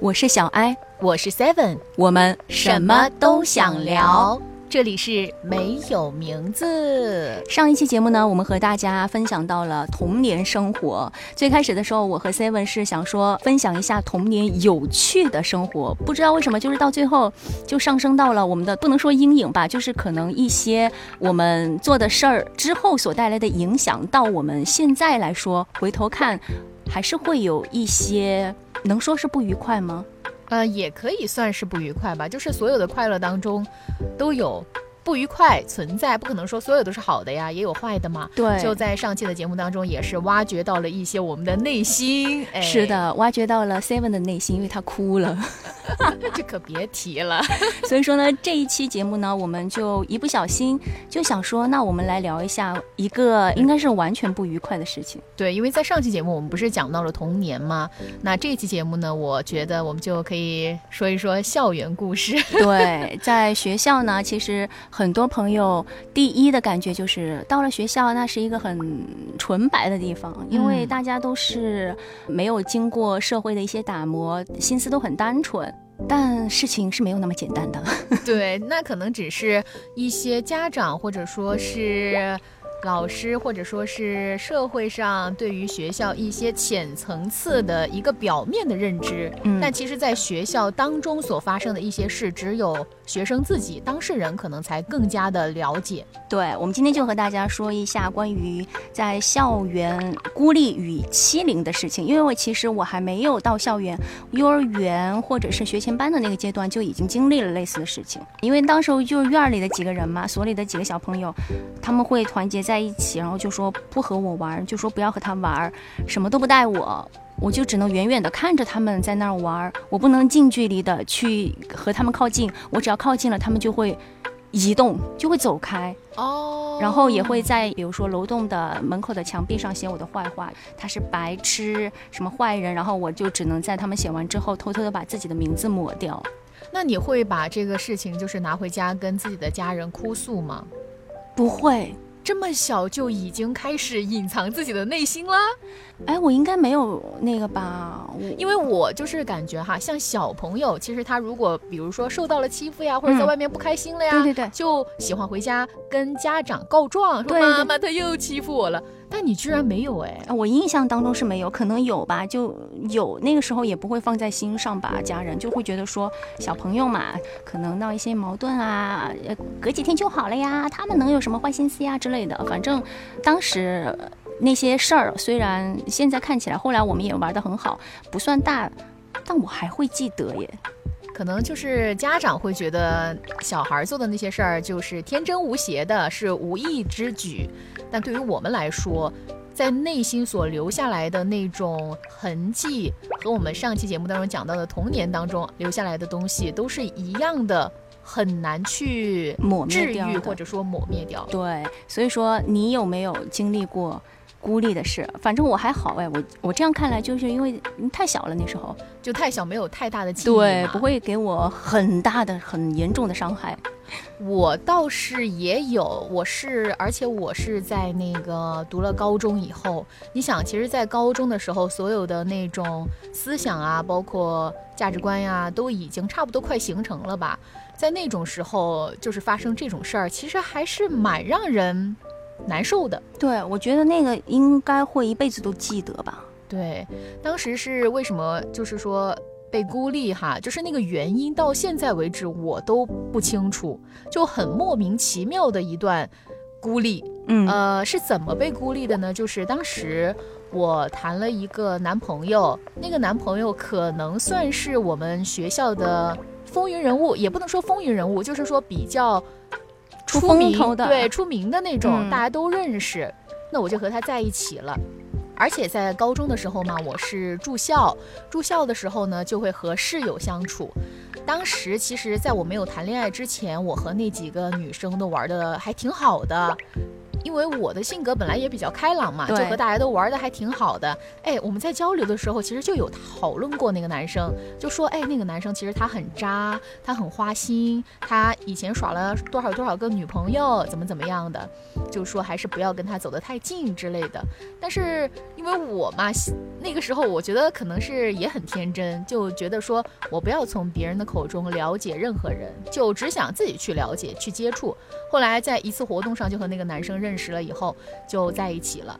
我是小艾，我是 Seven，我们什么都想聊。这里是没有名字。上一期节目呢，我们和大家分享到了童年生活。最开始的时候，我和 Seven 是想说分享一下童年有趣的生活，不知道为什么，就是到最后就上升到了我们的不能说阴影吧，就是可能一些我们做的事儿之后所带来的影响，到我们现在来说回头看，还是会有一些能说是不愉快吗？呃，也可以算是不愉快吧，就是所有的快乐当中，都有。不愉快存在，不可能说所有都是好的呀，也有坏的嘛。对，就在上期的节目当中，也是挖掘到了一些我们的内心。哎是的，挖掘到了 Seven 的内心，因为他哭了。这可别提了。所以说呢，这一期节目呢，我们就一不小心就想说，那我们来聊一下一个应该是完全不愉快的事情。对，因为在上期节目我们不是讲到了童年吗？那这一期节目呢，我觉得我们就可以说一说校园故事。对，在学校呢，其实。很多朋友第一的感觉就是到了学校，那是一个很纯白的地方，因为大家都是没有经过社会的一些打磨，心思都很单纯。但事情是没有那么简单的。对，那可能只是一些家长或者说是。老师或者说是社会上对于学校一些浅层次的一个表面的认知，嗯，但其实，在学校当中所发生的一些事，只有学生自己当事人可能才更加的了解。对，我们今天就和大家说一下关于在校园孤立与欺凌的事情，因为我其实我还没有到校园，幼儿园或者是学前班的那个阶段就已经经历了类似的事情，因为当时就是院里的几个人嘛，所里的几个小朋友，他们会团结在。在一起，然后就说不和我玩，就说不要和他玩，什么都不带我，我就只能远远的看着他们在那儿玩，我不能近距离的去和他们靠近，我只要靠近了，他们就会移动，就会走开哦，然后也会在比如说楼栋的门口的墙壁上写我的坏话，他是白痴，什么坏人，然后我就只能在他们写完之后，偷偷的把自己的名字抹掉。那你会把这个事情就是拿回家跟自己的家人哭诉吗？不会。这么小就已经开始隐藏自己的内心了，哎，我应该没有那个吧？因为我就是感觉哈，像小朋友，其实他如果比如说受到了欺负呀，或者在外面不开心了呀，对对对，就喜欢回家跟家长告状，说妈妈他又欺负我了。但你居然没有哎！我印象当中是没有，可能有吧，就有那个时候也不会放在心上吧，家人就会觉得说小朋友嘛，可能闹一些矛盾啊，呃，隔几天就好了呀，他们能有什么坏心思呀之类的。反正当时那些事儿，虽然现在看起来，后来我们也玩得很好，不算大，但我还会记得耶。可能就是家长会觉得小孩做的那些事儿就是天真无邪的，是无意之举。但对于我们来说，在内心所留下来的那种痕迹，和我们上期节目当中讲到的童年当中留下来的东西都是一样的，很难去抹灭掉，或者说抹灭掉。对，所以说你有没有经历过？孤立的事，反正我还好哎，我我这样看来，就是因为太小了，那时候就太小，没有太大的记忆，对，不会给我很大的、很严重的伤害。我倒是也有，我是，而且我是在那个读了高中以后，你想，其实，在高中的时候，所有的那种思想啊，包括价值观呀，都已经差不多快形成了吧？在那种时候，就是发生这种事儿，其实还是蛮让人。难受的，对我觉得那个应该会一辈子都记得吧。对，当时是为什么，就是说被孤立哈，就是那个原因，到现在为止我都不清楚，就很莫名其妙的一段孤立。嗯，呃，是怎么被孤立的呢？就是当时我谈了一个男朋友，那个男朋友可能算是我们学校的风云人物，也不能说风云人物，就是说比较。出名的对出名的那种，大家都认识，那我就和他在一起了。而且在高中的时候嘛，我是住校，住校的时候呢，就会和室友相处。当时其实在我没有谈恋爱之前，我和那几个女生都玩的还挺好的。因为我的性格本来也比较开朗嘛，就和大家都玩的还挺好的。哎，我们在交流的时候，其实就有讨论过那个男生，就说，哎，那个男生其实他很渣，他很花心，他以前耍了多少多少个女朋友，怎么怎么样的，就说还是不要跟他走得太近之类的。但是因为我嘛，那个时候我觉得可能是也很天真，就觉得说我不要从别人的口中了解任何人，就只想自己去了解、去接触。后来在一次活动上就和那个男生认识了，以后就在一起了。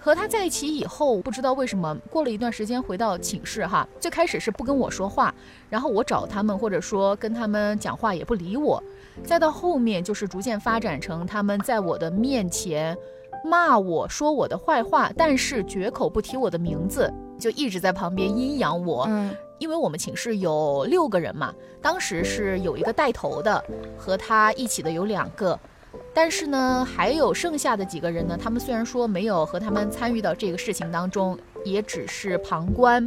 和他在一起以后，不知道为什么，过了一段时间回到寝室哈，最开始是不跟我说话，然后我找他们或者说跟他们讲话也不理我，再到后面就是逐渐发展成他们在我的面前骂我说我的坏话，但是绝口不提我的名字，就一直在旁边阴阳我。嗯因为我们寝室有六个人嘛，当时是有一个带头的，和他一起的有两个，但是呢，还有剩下的几个人呢，他们虽然说没有和他们参与到这个事情当中，也只是旁观。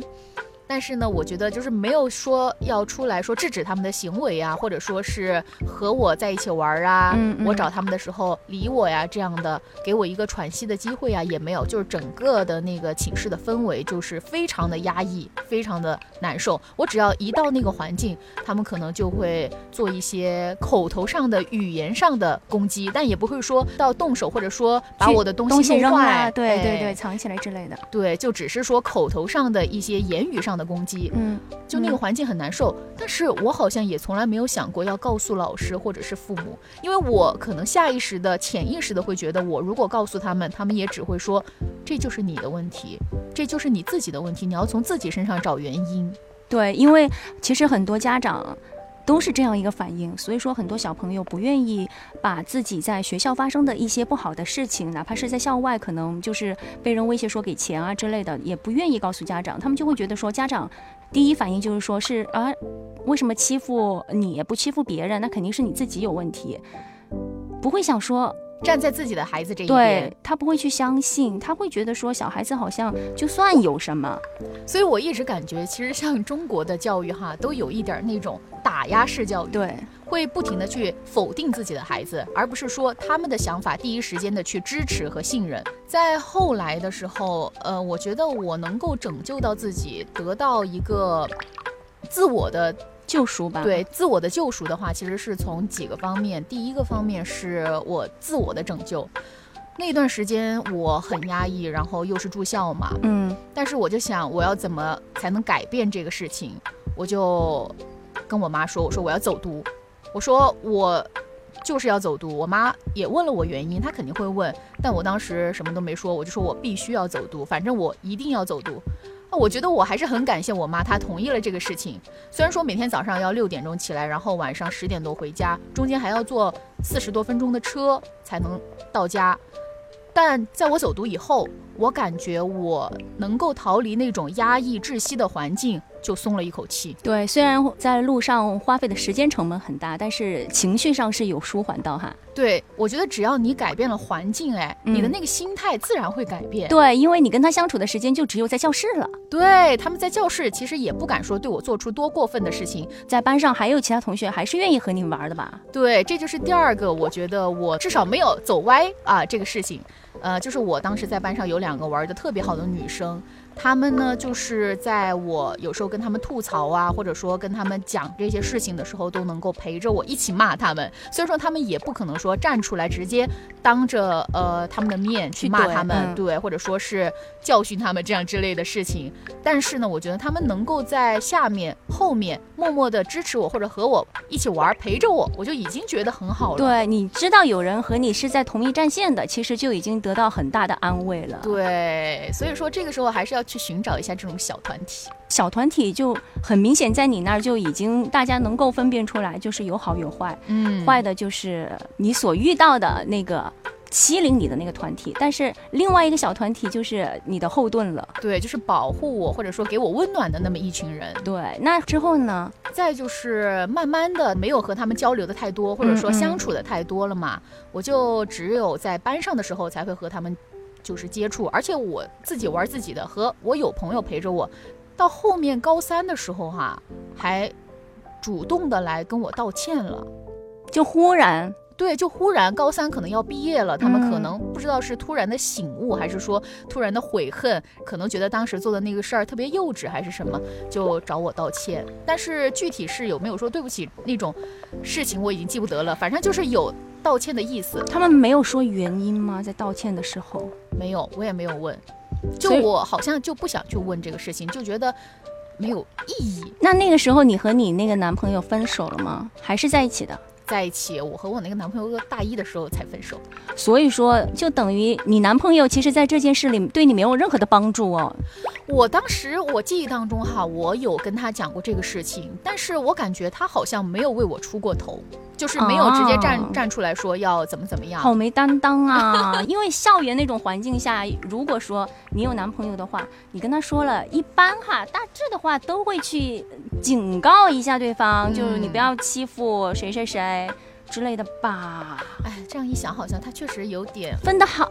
但是呢，我觉得就是没有说要出来说制止他们的行为啊，或者说是和我在一起玩啊，嗯嗯我找他们的时候理我呀，这样的给我一个喘息的机会啊，也没有。就是整个的那个寝室的氛围就是非常的压抑，非常的难受。我只要一到那个环境，他们可能就会做一些口头上的、语言上的攻击，但也不会说到动手，或者说把我的东东西弄扔啊，坏。对对对，哎藏起来之类的。对，就只是说口头上的一些言语上的攻击。嗯，嗯就那个环境很难受，但是我好像也从来没有想过要告诉老师或者是父母，因为我可能下意识的、潜意识的会觉得，我如果告诉他们，他们也只会说，这就是你的问题，这就是你自己的问题，你要从自己身上找原因。对，因为其实很多家长。都是这样一个反应，所以说很多小朋友不愿意把自己在学校发生的一些不好的事情，哪怕是在校外，可能就是被人威胁说给钱啊之类的，也不愿意告诉家长。他们就会觉得说，家长第一反应就是说是啊，为什么欺负你不欺负别人？那肯定是你自己有问题，不会想说站在自己的孩子这一对边，他不会去相信，他会觉得说小孩子好像就算有什么，所以我一直感觉，其实像中国的教育哈，都有一点那种打压式教育，对，会不停的去否定自己的孩子，而不是说他们的想法第一时间的去支持和信任。在后来的时候，呃，我觉得我能够拯救到自己，得到一个自我的救赎吧。对自我的救赎的话，其实是从几个方面。第一个方面是我自我的拯救。那段时间我很压抑，然后又是住校嘛，嗯但是我就想，我要怎么才能改变这个事情？我就跟我妈说，我说我要走读，我说我就是要走读。我妈也问了我原因，她肯定会问，但我当时什么都没说，我就说我必须要走读，反正我一定要走读。我觉得我还是很感谢我妈，她同意了这个事情。虽然说每天早上要六点钟起来，然后晚上十点多回家，中间还要坐四十多分钟的车才能到家，但在我走读以后，我感觉我能够逃离那种压抑窒息的环境，就松了一口气。对，虽然在路上花费的时间成本很大，但是情绪上是有舒缓到哈。对我觉得只要你改变了环境，哎，嗯你的那个心态自然会改变。对，因为你跟他相处的时间就只有在教室了，对，他们在教室其实也不敢说对我做出多过分的事情。在班上还有其他同学还是愿意和你玩的吧？对，这就是第二个，我觉得我至少没有走歪啊这个事情。呃，就是我当时在班上有两个玩的特别好的女生，她们呢就是在我有时候跟他们吐槽啊，或者说跟他们讲这些事情的时候，都能够陪着我一起骂他们。虽然说他们也不可能说站出来直接当着呃他们的面去骂他们，嗯对，或者说是教训他们这样之类的事情，但是呢，我觉得他们能够在下面后面默默的支持我，或者和我一起玩，陪着我，我就已经觉得很好了。对，你知道有人和你是在同一战线的，其实就已经得到很大的安慰了。对，所以说这个时候还是要去寻找一下这种小团体。小团体就很明显，在你那儿就已经大家能够分辨出来，就是有好有坏。嗯坏的就是你所遇到的那个欺凌你的那个团体，但是另外一个小团体就是你的后盾了。对，就是保护我或者说给我温暖的那么一群人。对，那之后呢？再就是慢慢的没有和他们交流的太多，或者说相处的太多了嘛，我就只有在班上的时候才会和他们就是接触，而且我自己玩自己的，和我有朋友陪着我。到后面高三的时候哈、还主动的来跟我道歉了。就忽然对，就忽然高三可能要毕业了，他们可嗯能不知道是突然的醒悟，还是说突然的悔恨，可能觉得当时做的那个事儿特别幼稚，还是什么，就找我道歉。但是具体是有没有说对不起那种事情，我已经记不得了，反正就是有道歉的意思。他们没有说原因吗？在道歉的时候，没有，我也没有问，就我好像就不想去问这个事情，就觉得没有意义。那那个时候你和你那个男朋友分手了吗？还是在一起的？在一起，我和我那个男朋友大一的时候才分手。所以说，就等于你男朋友其实在这件事里对你没有任何的帮助哦。我当时我记忆当中哈，我有跟他讲过这个事情，但是我感觉他好像没有为我出过头，就是没有直接站、哦站出来说要怎么怎么样。好没担当啊！因为校园那种环境下，如果说你有男朋友的话，你跟他说了，一般哈，大致的话都会去警告一下对方，嗯就是你不要欺负谁谁谁之类的吧。哎，这样一想，好像他确实有点分得好。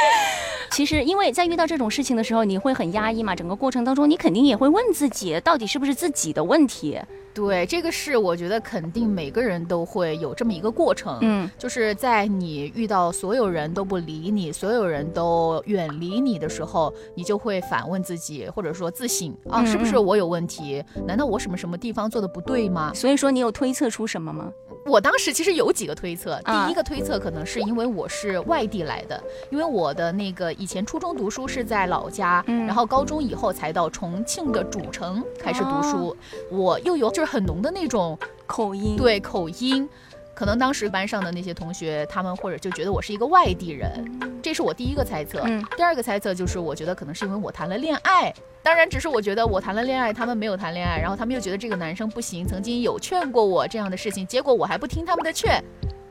其实，因为在遇到这种事情的时候，你会很压抑嘛。整个过程当中，你肯定也会问自己，到底是不是自己的问题？对这个是我觉得肯定每个人都会有这么一个过程。嗯，就是在你遇到所有人都不理你，所有人都远离你的时候，你就会反问自己，或者说自省啊，嗯是不是我有问题？难道我什么什么地方做的不对吗？所以说你有推测出什么吗？我当时其实有几个推测，啊第一个推测可能是因为我是外地来的，因为我的那个以前初中读书是在老家，嗯然后高中以后才到重庆的主城开始读哦书，我又有就是很浓的那种口音，对口音。可能当时班上的那些同学，他们或者就觉得我是一个外地人，这是我第一个猜测。嗯第二个猜测就是，我觉得可能是因为我谈了恋爱，当然只是我觉得我谈了恋爱，他们没有谈恋爱，然后他们又觉得这个男生不行，曾经有劝过我这样的事情，结果我还不听他们的劝，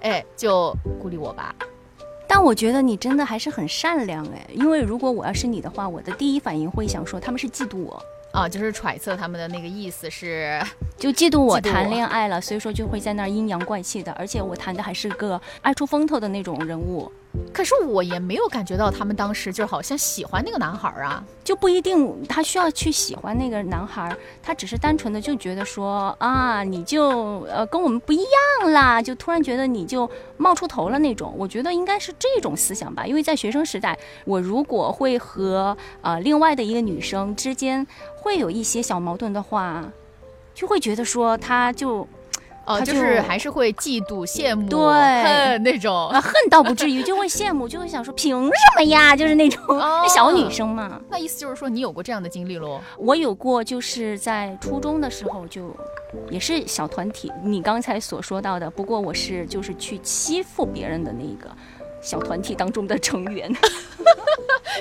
哎，就孤立我吧。但我觉得你真的还是很善良哎，因为如果我要是你的话，我的第一反应会想说他们是嫉妒我，啊，就是揣测他们的那个意思是，就嫉妒我嫉妒我。谈恋爱了，所以说就会在那儿阴阳怪气的，而且我谈的还是个爱出风头的那种人物，可是我也没有感觉到他们当时就好像喜欢那个男孩儿啊。就不一定他需要去喜欢那个男孩儿，他只是单纯的就觉得说啊，你就呃跟我们不一样啦，就突然觉得你就冒出头了那种。我觉得应该是这种思想吧，因为在学生时代，我如果会和呃另外的一个女生之间会有一些小矛盾的话，就会觉得说他就哦，就是还是会嫉妒、羡慕、对恨那种。啊恨倒不至于，就会羡慕，就会想说凭什么呀？就是那种、哦小女生嘛。那意思就是说你有过这样的经历喽？我有过，就是在初中的时候就，也是小团体，你刚才所说到的。不过我是就是去欺负别人的那一个小团体当中的成员。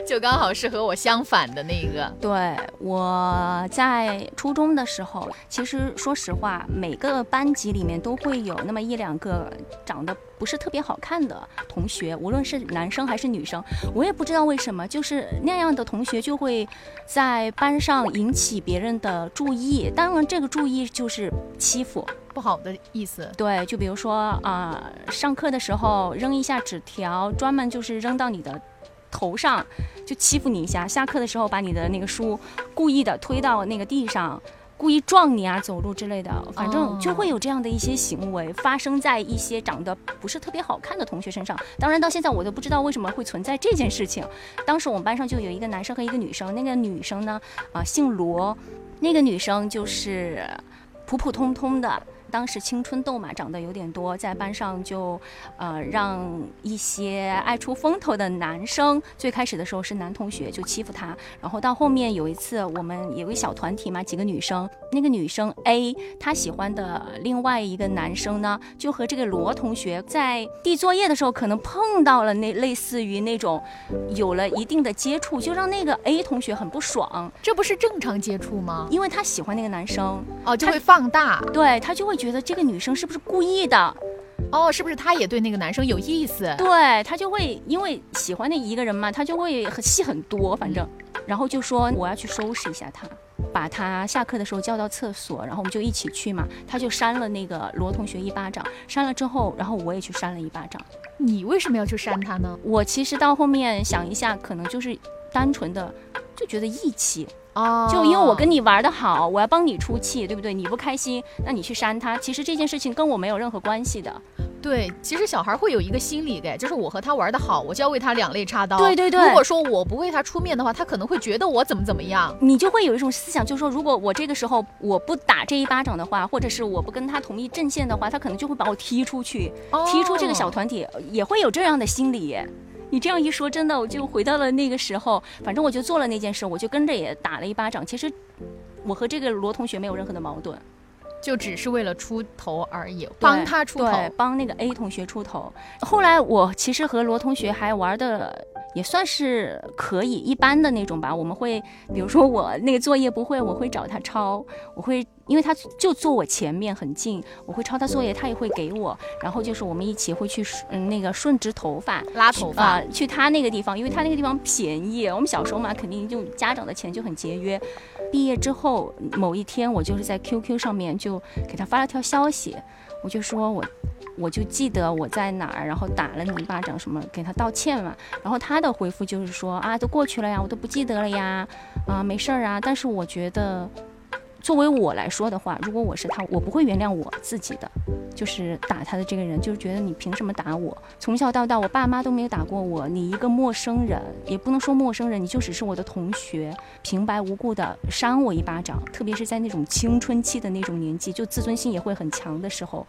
就刚好是和我相反的那个。对，我在初中的时候，其实说实话，每个班级里面都会有那么一两个长得不是特别好看的同学，无论是男生还是女生，我也不知道为什么，就是那样的同学就会在班上引起别人的注意。当然，这个注意就是欺负。不好的意思。对，就比如说啊、上课的时候扔一下纸条，专门就是扔到你的头上，就欺负你一下。下课的时候把你的那个书故意的推到那个地上。故意撞你啊，走路之类的，反正就会有这样的一些行为发生在一些长得不是特别好看的同学身上。当然，到现在我都不知道为什么会存在这件事情。当时我们班上就有一个男生和一个女生，那个女生呢，啊、姓罗，那个女生就是普普通通的。当时青春痘嘛，长得有点多，在班上就，呃，让一些爱出风头的男生，最开始的时候是男同学就欺负他，然后到后面有一次我们有个小团体嘛，几个女生，那个女生 A 她喜欢的另外一个男生呢，就和这个罗同学在递作业的时候可能碰到了那类似于那种有了一定的接触，就让那个 A 同学很不爽，这不是正常接触吗？因为他喜欢那个男生，哦，就会放大。对他就会觉得这个女生是不是故意的，哦，是不是她也对那个男生有意思？对她就会因为喜欢那一个人嘛，她就会很戏很多，反正，然后就说我要去收拾一下他，把他下课的时候叫到厕所，然后我们就一起去嘛，他就扇了那个罗同学一巴掌，扇了之后，然后我也去扇了一巴掌。你为什么要去扇他呢？我其实到后面想一下，可能就是单纯的就觉得义气，哦，就因为我跟你玩的好，我要帮你出气，对不对？你不开心，那你去扇他，其实这件事情跟我没有任何关系的。对，其实小孩会有一个心理的，就是我和他玩的好，我就要为他两肋插刀。对对对如果说我不为他出面的话，他可能会觉得我怎么怎么样。你就会有一种思想，就是说，如果我这个时候我不打这一巴掌的话，或者是我不跟他同一阵线的话，他可能就会把我踢出去，踢出这个小哦团体，也会有这样的心理。你这样一说，真的我就回到了那个时候，反正我就做了那件事，我就跟着也打了一巴掌。其实我和这个罗同学没有任何的矛盾，就只是为了出头而已，帮他出头。对，帮那个 A 同学出头。后来我其实和罗同学还玩的也算是可以，一般的那种吧。我们会，比如说我那个作业不会，我会找他抄，我会，因为他就坐我前面很近，我会抄他作业，他也会给我。然后就是我们一起会去嗯那个顺直头发。拉头发，啊、去他那个地方，因为他那个地方便宜。我们小时候嘛，肯定就家长的钱就很节约。毕业之后某一天，我就是在 QQ 上面就给他发了条消息，我就说我我就记得我在哪儿，然后打了你一巴掌，什么给他道歉嘛。然后他的回复就是说啊，都过去了呀，我都不记得了呀，啊，没事儿啊。但是我觉得。作为我来说的话，如果我是他，我不会原谅我自己的，就是打他的这个人，就是觉得你凭什么打我？从小到大，我爸妈都没有打过我，你一个陌生人，也不能说陌生人，你就只是我的同学，平白无故的扇我一巴掌，特别是在那种青春期的那种年纪，就自尊心也会很强的时候，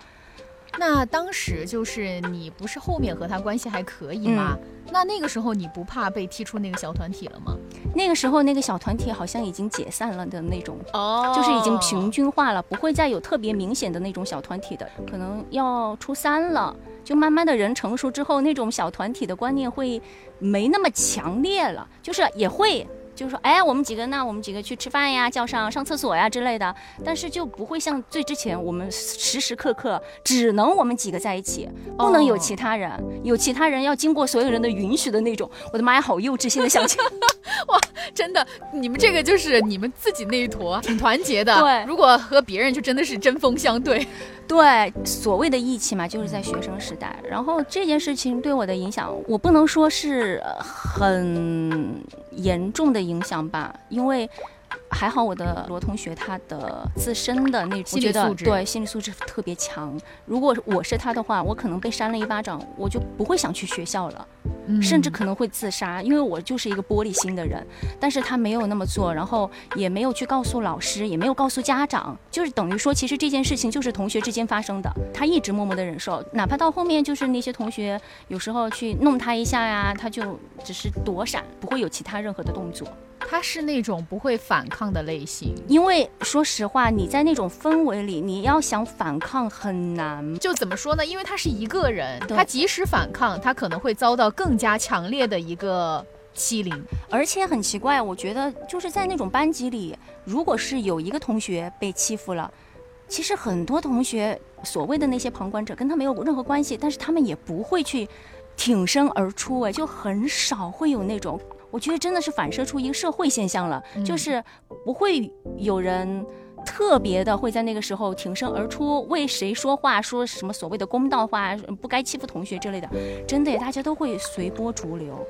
那当时就是你不是后面和他关系还可以吗？那那个时候你不怕被踢出那个小团体了吗？那个时候那个小团体好像已经解散了的那种。哦就是已经平均化了，不会再有特别明显的那种小团体的，可能要初三了，就慢慢的人成熟之后，那种小团体的观念会没那么强烈了，就是也会。就是说，哎，我们几个，那我们几个去吃饭呀，叫上上厕所呀之类的，但是就不会像最之前我们时时刻刻只能我们几个在一起，不能有哦其他人，有其他人要经过所有人的允许的那种。我的妈呀，好幼稚！现在想起来，真的，你们这个就是你们自己那一坨，挺团结的。对如果和别人就真的是针锋相对。对，所谓的义气嘛，就是在学生时代。然后这件事情对我的影响，我不能说是很严重的影响吧，因为还好我的罗同学他的自身的那，我心理觉得素质对心理素质特别强。如果我是他的话，我可能被扇了一巴掌，我就不会想去学校了。嗯甚至可能会自杀，因为我就是一个玻璃心的人。但是他没有那么做，然后也没有去告诉老师，也没有告诉家长，就是等于说，其实这件事情就是同学之间发生的，他一直默默的忍受，哪怕到后面就是那些同学有时候去弄他一下呀，他就只是躲闪，不会有其他任何的动作。他是那种不会反抗的类型。因为说实话，你在那种氛围里，你要想反抗很难。就怎么说呢？因为他是一个人，他即使反抗，他可能会遭到更加强烈的一个欺凌。而且很奇怪，我觉得就是在那种班级里，如果是有一个同学被欺负了，其实很多同学所谓的那些旁观者跟他没有任何关系，但是他们也不会去挺身而出，哎，就很少会有那种。我觉得真的是反射出一个社会现象了，嗯就是不会有人。特别的会在那个时候挺身而出，为谁说话，说什么所谓的公道话，不该欺负同学之类的，真的，大家都会随波逐流。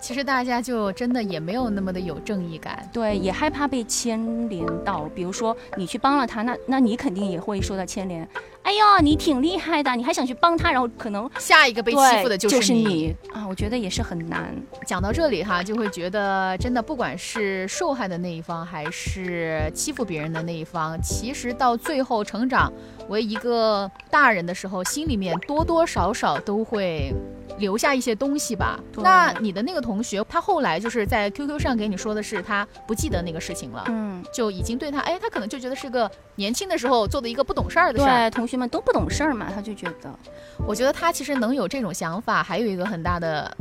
其实大家就真的也没有那么的有正义感。对，也害怕被牵连到。比如说你去帮了他，那那你肯定也会受到牵连。哎呦，你挺厉害的，你还想去帮他，然后可能下一个被欺负的对就是你。啊，我觉得也是很难。讲到这里哈，就会觉得真的，不管是受害的那一方，还是欺负别人的那一方，其实到最后成长为一个大人的时候，心里面多多少少都会留下一些东西吧。那你的那个同学，他后来就是在 QQ 上给你说的是他不记得那个事情了，嗯，就已经对他，哎，他可能就觉得是个年轻的时候做的一个不懂事儿的事儿。对，同学们都不懂事儿嘛，他就觉得，我觉得他其实能有这种想法，还有一个很大的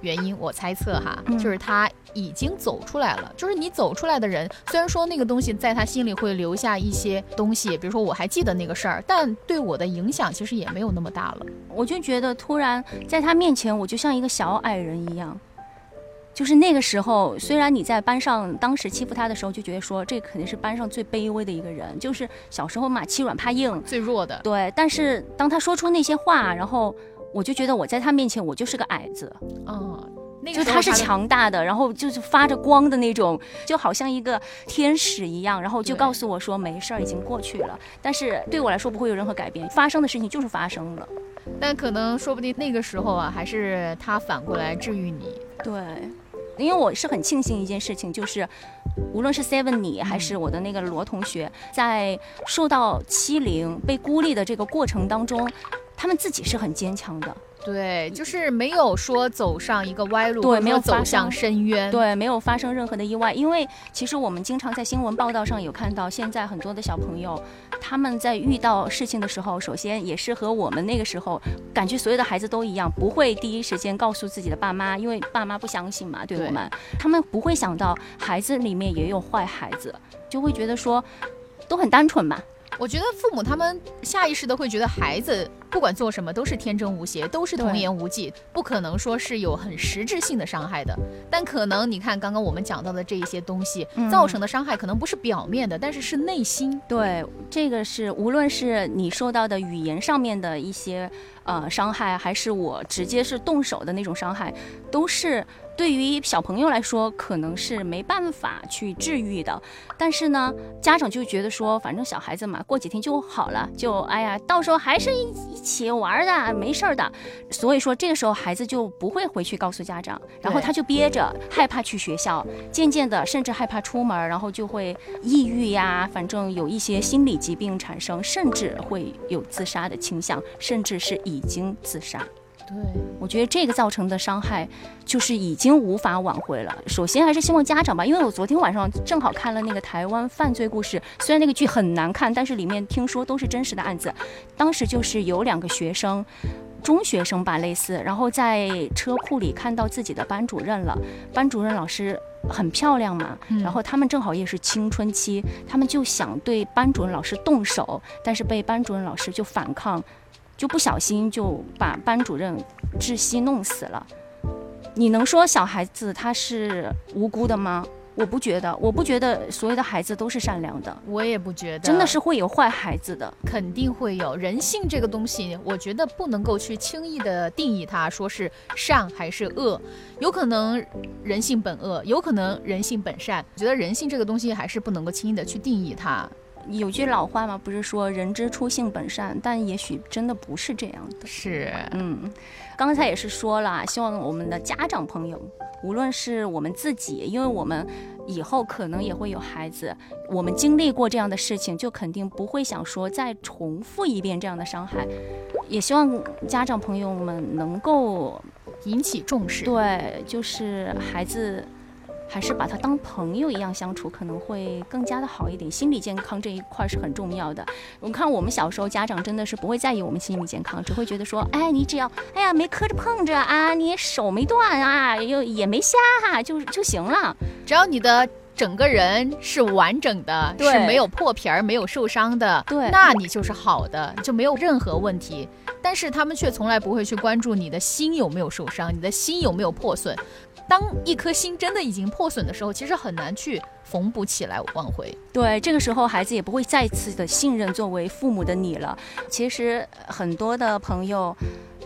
原因，我猜测哈，嗯就是他已经走出来了。就是你走出来的人，虽然说那个东西在他心里会留下一些东西，比如说我还记得那个事儿，但对我的影响其实也没有那么大了。我就觉得突然在他面前，我就像一个小矮人一样。就是那个时候，虽然你在班上当时欺负他的时候，就觉得说这肯定是班上最卑微的一个人，就是小时候嘛，欺软怕硬，最弱的，对，但是当他说出那些话，然后我就觉得我在他面前我就是个矮子，嗯，那那个就他是强大的，然后就是发着光的那种，就好像一个天使一样，然后就告诉我说没事儿，已经过去了。但是对我来说不会有任何改变，发生的事情就是发生了。但可能说不定那个时候啊，还是他反过来治愈你。对，因为我是很庆幸一件事情，就是无论是 Seven 你还是我的那个罗同学，在受到欺凌、被孤立的这个过程当中，他们自己是很坚强的。对，就是没有说走上一个歪路，对没有走向深渊。对，没有发生任何的意外，因为其实我们经常在新闻报道上有看到，现在很多的小朋友，他们在遇到事情的时候，首先也是和我们那个时候感觉所有的孩子都一样，不会第一时间告诉自己的爸妈，因为爸妈不相信嘛，对对我们，他们不会想到孩子里面也有坏孩子，就会觉得说都很单纯嘛，我觉得父母他们下意识的会觉得孩子不管做什么都是天真无邪，都是童言无忌，不可能说是有很实质性的伤害的。但可能你看刚刚我们讲到的这一些东西、嗯造成的伤害，可能不是表面的，但是是内心。对，这个是无论是你受到的语言上面的一些呃伤害，还是我直接是动手的那种伤害，都是对于小朋友来说可能是没办法去治愈的。但是呢，家长就觉得说，反正小孩子嘛，过几天就好了，就哎呀，到时候还是一一起玩的，没事儿的。所以说这个时候孩子就不会回去告诉家长，然后他就憋着，害怕去学校，渐渐的甚至害怕出门，然后就会抑郁呀，反正有一些心理疾病产生，甚至会有自杀的倾向，甚至是已经自杀。对，我觉得这个造成的伤害就是已经无法挽回了。首先还是希望家长吧，因为我昨天晚上正好看了那个台湾犯罪故事，虽然那个剧很难看，但是里面听说都是真实的案子。当时就是有两个学生。中学生吧，类似，然后在车库里看到自己的班主任了。班主任老师很漂亮嘛，嗯然后他们正好也是青春期，他们就想对班主任老师动手，但是被班主任老师就反抗，就不小心就把班主任窒息弄死了。你能说小孩子他是无辜的吗？我不觉得，我不觉得所有的孩子都是善良的，我也不觉得，真的是会有坏孩子的。肯定会有人性这个东西，我觉得不能够去轻易的定义它，说是善还是恶，有可能人性本恶，有可能人性本善。我觉得人性这个东西还是不能够轻易的去定义它。有句老话嘛，不是说人之初性本善，但也许真的不是这样的。是，嗯，刚才也是说了，希望我们的家长朋友，无论是我们自己，因为我们以后可能也会有孩子，我们经历过这样的事情，就肯定不会想说再重复一遍这样的伤害。也希望家长朋友们能够引起重视。对，就是孩子。还是把他当朋友一样相处，可能会更加的好一点。心理健康这一块是很重要的。我看我们小时候，家长真的是不会在意我们心理健康，只会觉得说，哎，你只要，哎呀，没磕着碰着啊，你手没断啊，又也没瞎哈、就就行了。只要你的整个人是完整的，对是没有破皮儿、没有受伤的，对那你就是好的，就没有任何问题。但是他们却从来不会去关注你的心有没有受伤，你的心有没有破损。当一颗心真的已经破损的时候，其实很难去缝补起来挽回。对，这个时候孩子也不会再次的信任作为父母的你了。其实很多的朋友。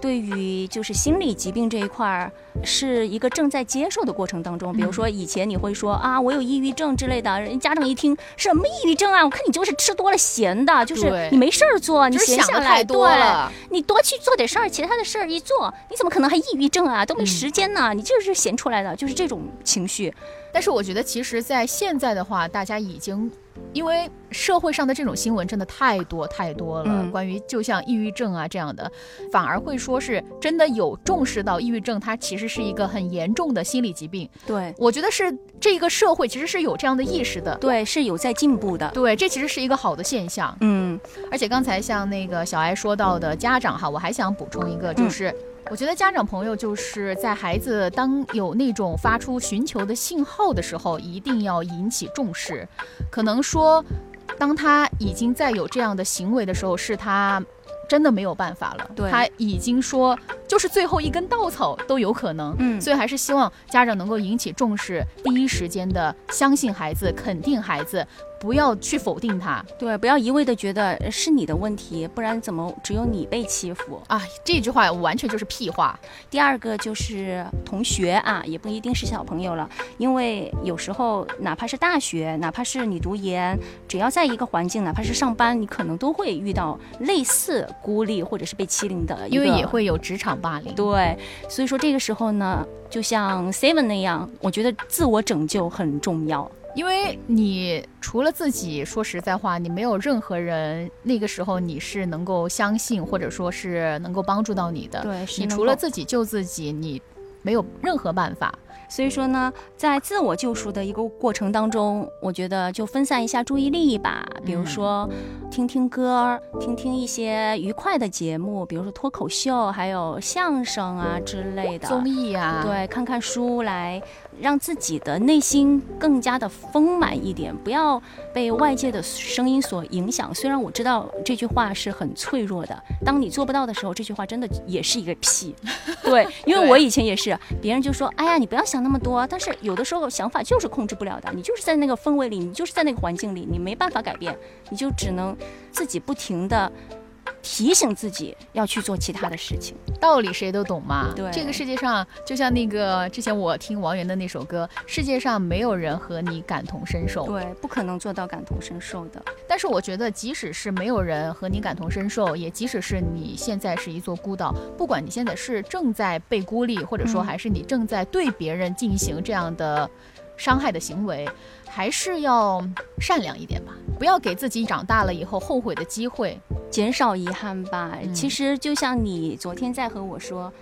对于就是心理疾病这一块儿，是一个正在接受的过程当中。比如说以前你会说啊，我有抑郁症之类的，人家长一听什么抑郁症啊？我看你就是吃多了咸的，就是你没事儿做，你就闲下来的太多对了。你多去做点事儿，其他的事儿一做，你怎么可能还抑郁症啊？都没时间呢，你就是闲出来的，就是这种情绪。但是我觉得，其实，在现在的话，大家已经，因为社会上的这种新闻真的太多太多了，嗯关于就像抑郁症啊这样的，反而会说是真的有重视到抑郁症，它其实是一个很严重的心理疾病。对我觉得是这个社会其实是有这样的意识的。对，是有在进步的。对，这其实是一个好的现象。嗯而且刚才像那个小艾说到的家长哈，我还想补充一个，就是、我觉得家长朋友就是在孩子当有那种发出寻求的信号的时候，一定要引起重视。可能说，当他已经在有这样的行为的时候，是他真的没有办法了。对他已经说就是最后一根稻草都有可能。嗯所以还是希望家长能够引起重视，第一时间的相信孩子，肯定孩子，不要去否定他。对，不要一味的觉得呃是你的问题，不然怎么只有你被欺负？啊，这句话完全就是屁话。第二个就是同学啊，也不一定是小朋友了，因为有时候哪怕是大学，哪怕是你读研，只要在一个环境，哪怕是上班，你可能都会遇到类似孤立或者是被欺凌的，因为也会有职场霸凌。对，所以说这个时候呢，就像 Seven 那样，我觉得自我拯救很重要。因为你除了自己，说实在话，你没有任何人那个时候你是能够相信或者说是能够帮助到你的。对，你除了自己救自己，你没有任何办法。所以说呢，在自我救赎的一个过程当中，我觉得就分散一下注意力吧，比如说听听歌，听听一些愉快的节目，比如说脱口秀，还有相声啊之类的。综艺啊，，对，看看书来让自己的内心更加的丰满一点，不要被外界的声音所影响。虽然我知道这句话是很脆弱的，当你做不到的时候，这句话真的也是一个屁。对，因为我以前也是，别人就说：“哎呀，你不要想那么多。”但是有的时候想法就是控制不了的，你就是在那个氛围里，你就是在那个环境里，你没办法改变，你就只能自己不停的提醒自己要去做其他的事情。道理谁都懂嘛。对这个世界上就像那个之前我听王源的那首歌，世界上没有人和你感同身受。对，不可能做到感同身受的。但是我觉得，即使是没有人和你感同身受，也即使是你现在是一座孤岛，不管你现在是正在被孤立，或者说嗯还是你正在对别人进行这样的伤害的行为，还是要善良一点吧，不要给自己长大了以后后悔的机会。减少遗憾吧。嗯其实就像你昨天在和我说，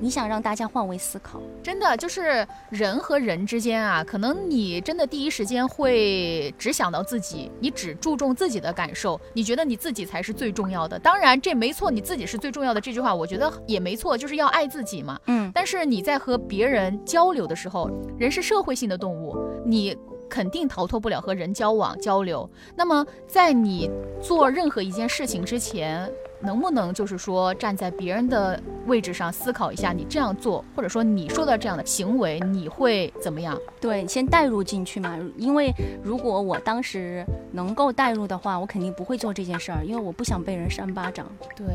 你想让大家换位思考。真的就是人和人之间啊，可能你真的第一时间会只想到自己，你只注重自己的感受，你觉得你自己才是最重要的。当然这没错，你自己是最重要的这句话，我觉得也没错，就是要爱自己嘛。嗯，但是你在和别人交流的时候，人是社会性的动物，你肯定逃脱不了和人交往交流。那么在你做任何一件事情之前，能不能就是说站在别人的位置上思考一下，你这样做，或者说你说的这样的行为，你会怎么样？对，先带入进去嘛。因为如果我当时能够带入的话，我肯定不会做这件事儿，因为我不想被人扇巴掌。对，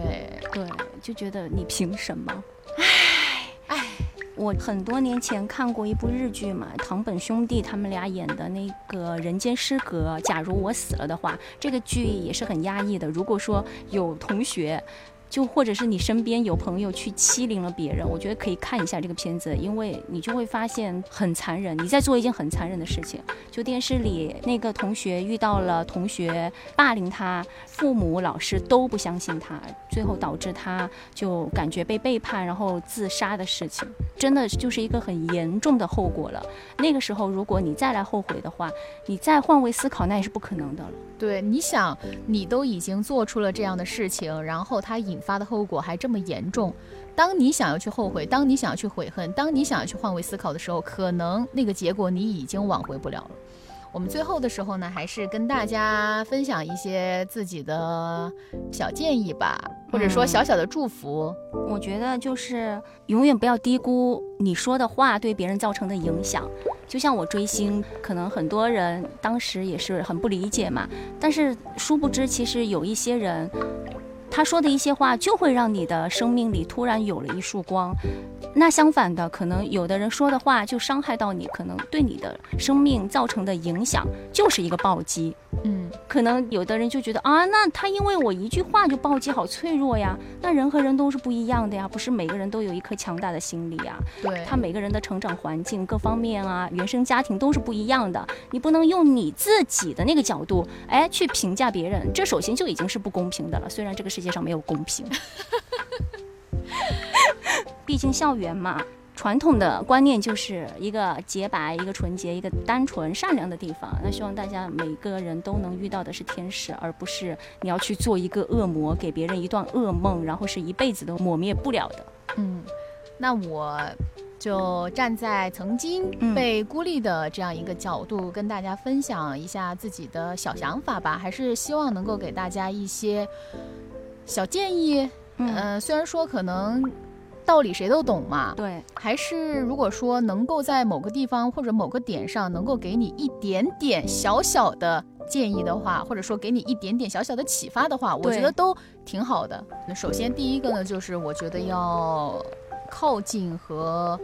对，就觉得你凭什么？唉，我很多年前看过一部日剧嘛，堂本兄弟他们俩演的那个《人间失格》，假如我死了的话，这个剧也是很压抑的。如果说有同学。就或者是你身边有朋友去欺凌了别人，我觉得可以看一下这个片子，因为你就会发现很残忍，你在做一件很残忍的事情。就电视里那个同学遇到了同学霸凌他，父母、老师都不相信他，最后导致他就感觉被背叛，然后自杀的事情，真的就是一个很严重的后果了。那个时候，如果你再来后悔的话，你再换位思考，那也是不可能的了。对，你想，你都已经做出了这样的事情，然后它引发的后果还这么严重。当你想要去后悔，当你想要去悔恨，当你想要去换位思考的时候，可能那个结果你已经挽回不了了。我们最后的时候呢，还是跟大家分享一些自己的小建议吧，或者说嗯小小的祝福。我觉得就是永远不要低估你说的话对别人造成的影响。就像我追星，可能很多人当时也是很不理解嘛，但是殊不知，其实有一些人，他说的一些话就会让你的生命里突然有了一束光。那相反的，可能有的人说的话就伤害到你，可能对你的生命造成的影响就是一个暴击。嗯，可能有的人就觉得啊，那他因为我一句话就暴击，好脆弱呀。那人和人都是不一样的呀，不是每个人都有一颗强大的心理呀。对，他每个人的成长环境各方面啊，原生家庭都是不一样的。你不能用你自己的那个角度，哎，去评价别人，这首先就已经是不公平的了。虽然这个世界上没有公平，毕竟校园嘛。传统的观念就是一个洁白、一个纯洁、一个单纯、善良的地方。那希望大家每个人都能遇到的是天使，而不是你要去做一个恶魔，给别人一段噩梦，然后是一辈子都抹灭不了的。嗯，那我就站在曾经嗯被孤立的这样一个角度，跟大家分享一下自己的小想法吧。还是希望能够给大家一些小建议，嗯，呃，虽然说可能道理谁都懂嘛，对，还是如果说能够在某个地方或者某个点上能够给你一点点小小的建议的话，或者说给你一点点小小的启发的话，我觉得都挺好的。那首先第一个呢，就是我觉得要靠近和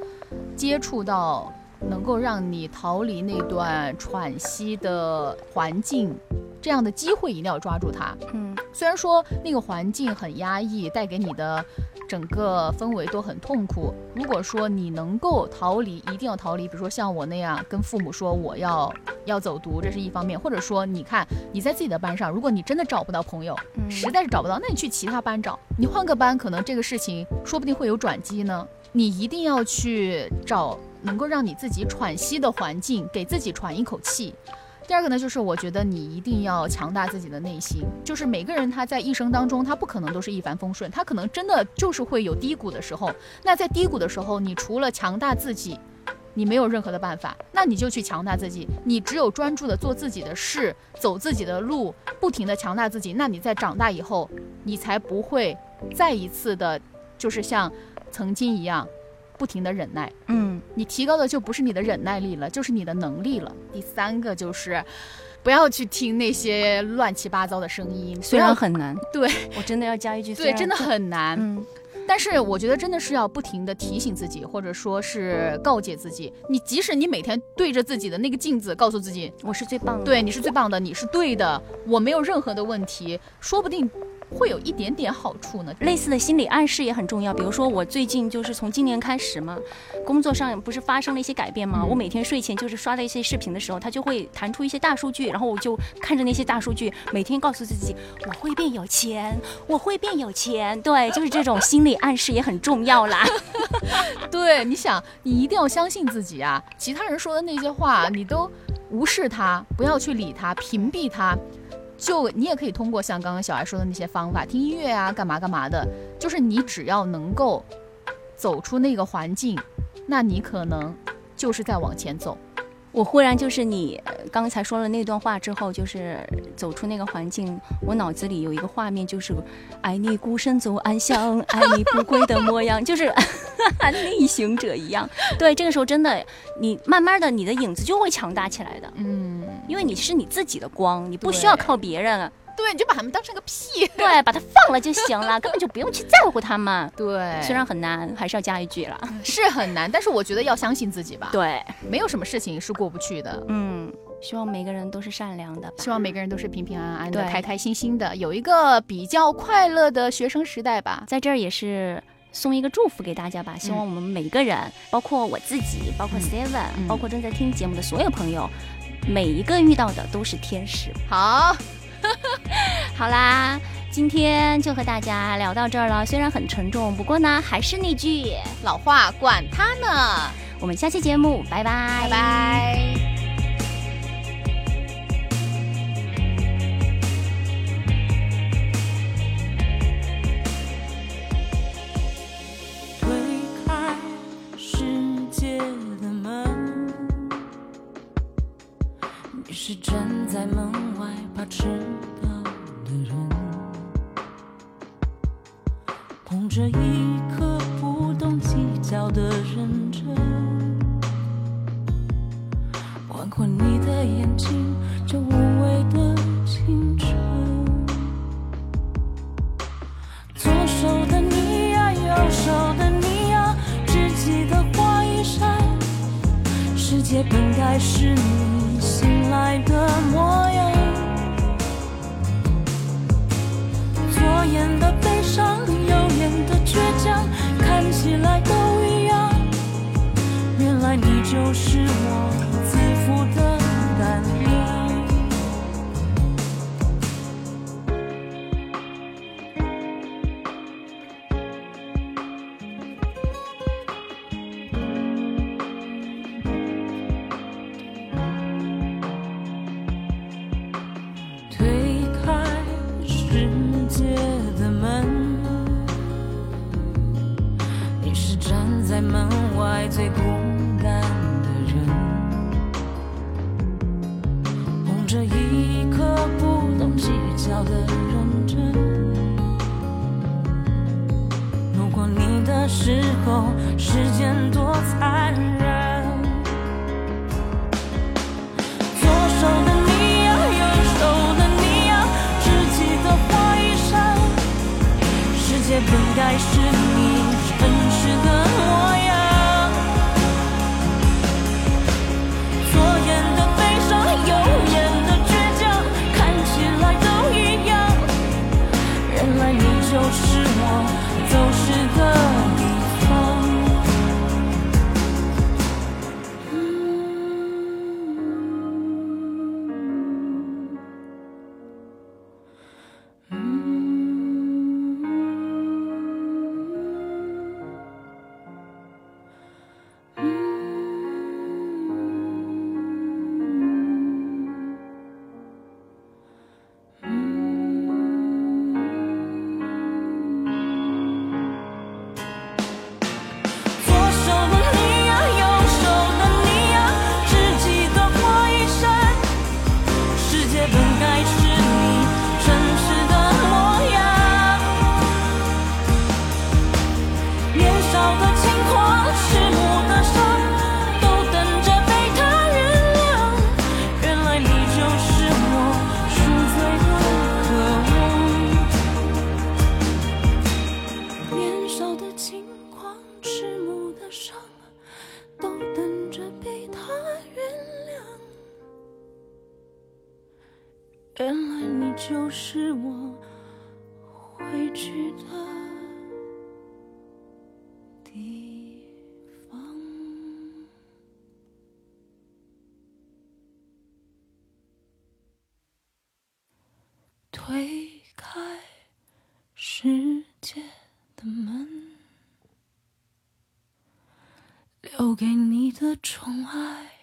接触到能够让你逃离那段喘息的环境，这样的机会一定要抓住它。嗯虽然说那个环境很压抑，带给你的整个氛围都很痛苦。如果说你能够逃离，一定要逃离。比如说像我那样跟父母说我要要走读，这是一方面；或者说你看你在自己的班上，如果你真的找不到朋友，嗯，实在是找不到，那你去其他班找，你换个班，可能这个事情说不定会有转机呢。你一定要去找能够让你自己喘息的环境，给自己喘一口气。第二个呢，就是我觉得你一定要强大自己的内心。就是每个人他在一生当中，他不可能都是一帆风顺，他可能真的就是会有低谷的时候。那在低谷的时候，你除了强大自己，你没有任何的办法，那你就去强大自己。你只有专注的做自己的事，走自己的路，不停的强大自己，那你在长大以后，你才不会再一次的，就是像曾经一样，不停的忍耐。嗯你提高的就不是你的忍耐力了，就是你的能力了。第三个就是，不要去听那些乱七八糟的声音，虽然很难，对我真的要加一句，对，真的很难。嗯但是我觉得真的是要不停的提醒自己，或者说是告诫自己。你即使你每天对着自己的那个镜子，告诉自己，我是最棒的，对你是最棒的，你是对的，我没有任何的问题，说不定会有一点点好处呢。类似的心理暗示也很重要。比如说，我最近就是从今年开始嘛，工作上不是发生了一些改变吗？嗯我每天睡前就是刷的一些视频的时候，它就会弹出一些大数据，然后我就看着那些大数据，每天告诉自己我会变有钱，我会变有钱。对，就是这种心理暗示也很重要啦。对，你想，你一定要相信自己啊！其他人说的那些话，你都无视他，不要去理他，屏蔽他。就你也可以通过像刚刚小艾说的那些方法，听音乐啊，干嘛干嘛的。就是你只要能够走出那个环境，那你可能就是在往前走。我忽然就是你呃刚才说了那段话之后，就是走出那个环境，我脑子里有一个画面，就是爱你孤身走暗巷，爱你不归的模样，就是 逆行者一样。对，这个时候真的，你慢慢的你的影子就会强大起来的，嗯，因为你是你自己的光，你不需要靠别人，对，你就把他们当成个屁。对，把它放了就行了，根本就不用去在乎他们。对虽然很难，还是要加一句了。是很难，但是我觉得要相信自己吧。，对，没有什么事情是过不去的。嗯，希望每个人都是善良的。希望每个人都是平平安安的、开开心心的，有一个比较快乐的学生时代吧。在这儿也是送一个祝福给大家吧，希望我们每个人，包括我自己，包括嗯 Seven，、嗯包括正在听节目的所有朋友，每一个遇到的都是天使。好，好啦，今天就和大家聊到这儿了，虽然很沉重，不过呢，还是那句，老话管他呢，我们下期节目，拜拜，拜拜。推开世界的门，你是站在门知道的人，捧着一颗不懂计较的认真，宽宽你的眼睛，这无畏的清纯。左手的你呀，右手的你呀，只记得花一扇，世界本该是你醒来的模样。演的悲伤，右眼的倔强，看起来都一样。原来你就是我时，间给你的宠爱。